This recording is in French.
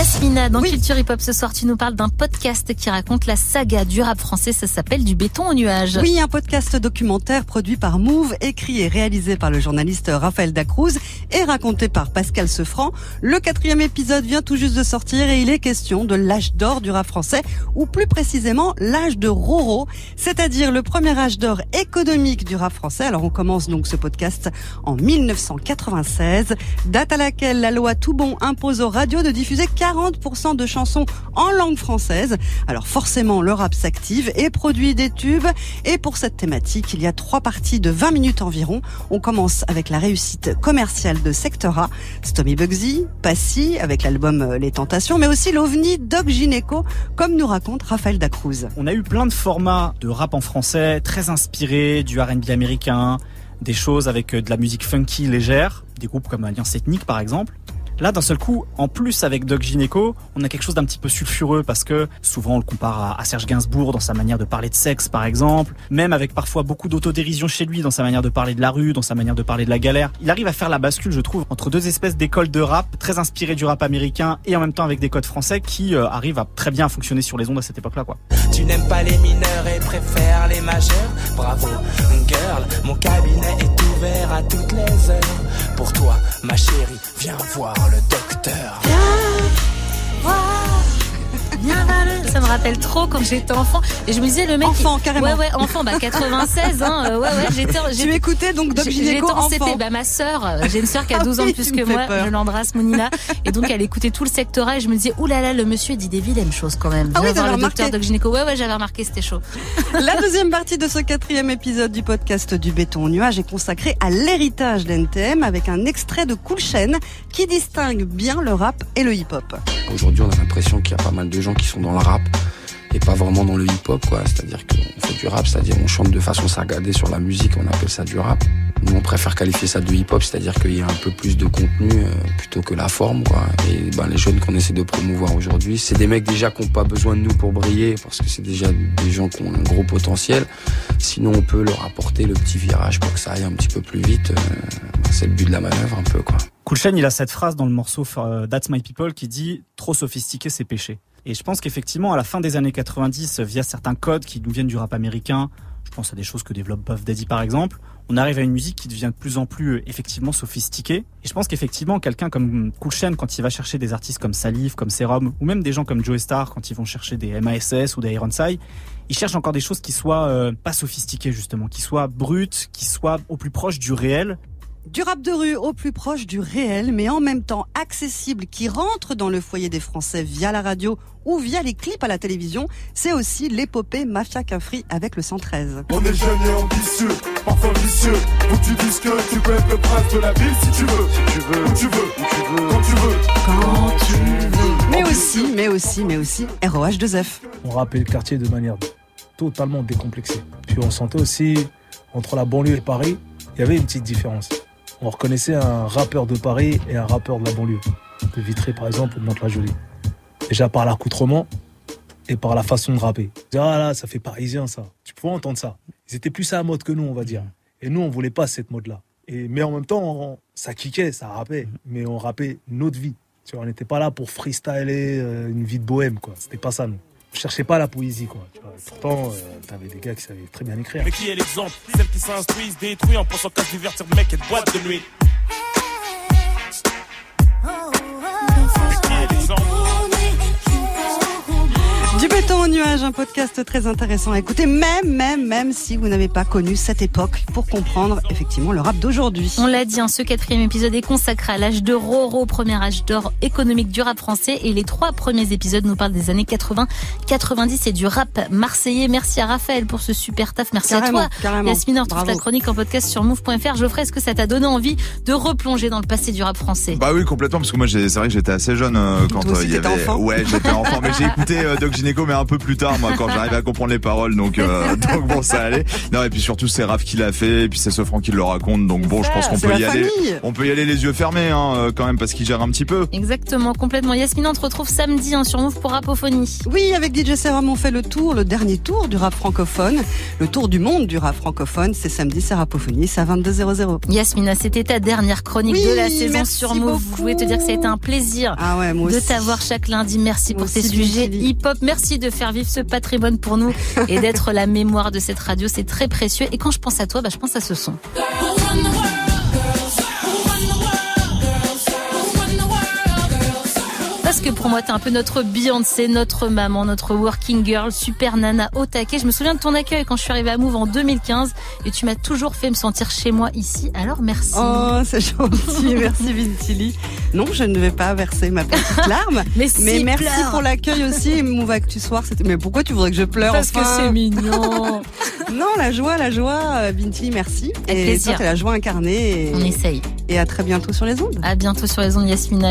Yasmina, dans Culture Hip Hop ce soir, tu nous parles d'un podcast qui raconte la saga du rap français. Ça s'appelle Du béton au nuage. Oui, un podcast documentaire produit par Move, écrit et réalisé par le journaliste Raphaël Dacruz et raconté par Pascal Sefranc. Le quatrième épisode vient tout juste de sortir et il est question de l'âge d'or du rap français, ou plus précisément l'âge de Roro, c'est-à-dire le premier âge d'or économique du rap français. Alors on commence donc ce podcast en 1996, date à laquelle la loi Toubon impose aux radios de diffuser 40% de chansons en langue française. Alors forcément, le rap s'active et produit des tubes. Et pour cette thématique, il y a trois parties de 20 minutes environ. On commence avec la réussite commerciale de Sector A, Stomy Bugsy, Passy avec l'album euh, Les Tentations, mais aussi l'OVNI Doc Gineco, comme nous raconte Raphaël Dacruz. On a eu plein de formats de rap en français, très inspirés du R&B américain, des choses avec euh, de la musique funky légère, des groupes comme Alliance Ethnique par exemple. Là, d'un seul coup, en plus avec Doc Gineco, on a quelque chose d'un petit peu sulfureux parce que souvent on le compare à, Serge Gainsbourg dans sa manière de parler de sexe, par exemple, même avec parfois beaucoup d'autodérision chez lui dans sa manière de parler de la rue, dans sa manière de parler de la galère. Il arrive à faire la bascule, je trouve, entre deux espèces d'écoles de rap très inspirées du rap américain et en même temps avec des codes français qui euh, arrivent à très bien fonctionner sur les ondes à cette époque-là, quoi. Tu n'aimes pas les mineurs et préfères les majeurs. Bravo, girl, mon cabinet est ouvert à toutes les heures. Pour toi, ma chérie, viens voir le docteur. Ça me rappelle trop quand j'étais enfant. Et je me disais, le mec. Enfant, carrément. Ouais, ouais, enfant, bah 96, hein. Euh, ouais, ouais, j'étais. Tu écoutais donc Doc Gineco en enfant. Bah, ma sœur, euh, j'ai une sœur qui a 12 Ah ans de plus que moi. peur. Je l'embrasse, Mounina. Et donc, elle écoutait tout le sectorat et je me disais, oulala, là là, le monsieur dit des vilaines choses quand même. Ah oui, voir le docteur. Doc Gynéco. Ouais, ouais, j'avais remarqué, c'était chaud. La deuxième partie de ce quatrième épisode du podcast du béton au nuage est consacrée à l'héritage d'NTM avec un extrait de Cool Chain qui distingue bien le rap et le hip-hop. Aujourd'hui, on a l'impression qu'il y a pas mal de gens qui sont dans le rap et pas vraiment dans le hip-hop, quoi. C'est-à-dire qu'on fait du rap, c'est-à-dire on chante de façon saccadée sur la musique, on appelle ça du rap. Nous, on préfère qualifier ça de hip-hop, c'est-à-dire qu'il y a un peu plus de contenu euh, plutôt que la forme, quoi. Et ben, les jeunes qu'on essaie de promouvoir aujourd'hui, c'est des mecs déjà qui n'ont pas besoin de nous pour briller, parce que c'est déjà des gens qui ont un gros potentiel. Sinon, on peut leur apporter le petit virage pour que ça aille un petit peu plus vite. Euh, c'est le but de la manœuvre, un peu, quoi. Chain, il a cette phrase dans le morceau euh, That's My People qui dit trop sophistiqué, c'est péché. Et je pense qu'effectivement, à la fin des années 90, via certains codes qui nous viennent du rap américain, je pense à des choses que développe Buff Daddy par exemple, on arrive à une musique qui devient de plus en plus euh, effectivement sophistiquée. Et je pense qu'effectivement, quelqu'un comme Chain, quand il va chercher des artistes comme Salif, comme Serum, ou même des gens comme Joe Star, quand ils vont chercher des MASS ou des Ironside, ils cherchent encore des choses qui soient euh, pas sophistiquées justement, qui soient brutes, qui soient au plus proche du réel, Du rap de rue au plus proche du réel, mais en même temps accessible, qui rentre dans le foyer des Français via la radio ou via les clips à la télévision, c'est aussi l'épopée Mafia Cafri avec le 113. On est jeune et ambitieux, parfois vicieux. Que tu dises que tu peux être le prince de la ville si tu veux. Si tu veux, où tu veux, où tu veux, quand tu veux. Quand tu veux. Mais aussi, mais aussi, mais aussi, ROH2F. on rappait le quartier de manière totalement décomplexée. Puis on sentait aussi, entre la banlieue et Paris, il y avait une petite différence. On reconnaissait un rappeur de Paris et un rappeur de la banlieue, de Vitré par exemple ou de Mantes-la-Jolie. Déjà par l'accoutrement et par la façon de rapper. Ah là, ça fait parisien ça. Tu pouvais entendre ça. Ils étaient plus à la mode que nous, on va dire. Et nous, on voulait pas cette mode-là. Et, mais en même temps, ça kickait, ça rappait. Mais on rappait notre vie. Tu vois, on n'était pas là pour freestyler euh, une vie de bohème, quoi. C'était pas ça, nous. On cherchait pas la poésie, quoi. Tu vois. Pourtant, euh, t'avais des gars qui savaient très bien écrire. Mais qui est l'exemple? Celles qui s'instruisent, détruisent en pensant qu'à divertir de mecs et de boîtes de nuit. Béton au nuage, un podcast très intéressant à écouter, même, même, même si vous n'avez pas connu cette époque pour comprendre effectivement le rap d'aujourd'hui. On l'a dit, hein, ce quatrième épisode est consacré à l'âge de Roro, premier âge d'or économique du rap français. Et les trois premiers épisodes nous parlent des années 80, 90 et du rap marseillais. Merci à Raphaël pour ce super taf. Merci Carrément, à toi. carrément. Yasmine, on retrouve ta chronique en podcast sur move.fr. Geoffrey, est-ce que ça t'a donné envie de replonger dans le passé du rap français? Bah oui, complètement, parce que moi, c'est vrai que j'étais assez jeune euh, quand euh, il y t'étais avait. enfant Ouais, j'étais enfant, mais j'ai écouté euh, Doc Gineco, mais un peu plus plus tard, moi, quand j'arrive à comprendre les paroles. Donc, euh, donc bon, ça allait. Non, et puis surtout, c'est Raph qui l'a fait, et puis c'est Sofran qui le raconte. Donc bon, je pense qu'on peut y aller. On peut y aller les yeux fermés, hein, euh, quand même, parce qu'il gère un petit peu. Exactement, complètement. Yasmina, on te retrouve samedi hein, sur Move pour Rapophonie. Oui, avec DJ Serum, on fait le tour, le dernier tour du rap francophone, le tour du monde du rap francophone. C'est samedi, c'est Rapophonie, c'est à 22h00. Yasmina, c'était ta dernière chronique Oui, de la saison sur Move. beaucoup. Je voulais te dire que ça a été un plaisir Ah ouais, moi de t'avoir chaque lundi. Merci Moi pour aussi, sujets hip-hop. Merci de faire vivre ce patrimoine pour nous et d'être la mémoire de cette radio. C'est très précieux. Et quand je pense à toi, bah, je pense à ce son. Parce que pour moi, t'es un peu notre Beyoncé, notre maman, notre working girl, super nana au taquet. Je me souviens de ton accueil quand je suis arrivée à Move en 2015 et tu m'as toujours fait me sentir chez moi ici. Alors merci. Oh, c'est gentil, merci Vintili. Non, je ne vais pas verser ma petite larme. mais si, Mais merci pleure. pour l'accueil aussi. Move Actu Soir. Mais pourquoi tu voudrais que je pleure Parce que c'est mignon. Non, la joie, la joie, euh, Vinti, merci. Avec et plaisir. toi, la joie incarnée. On Et, essaye. et à très bientôt sur les ondes. À bientôt sur les ondes Yasmina.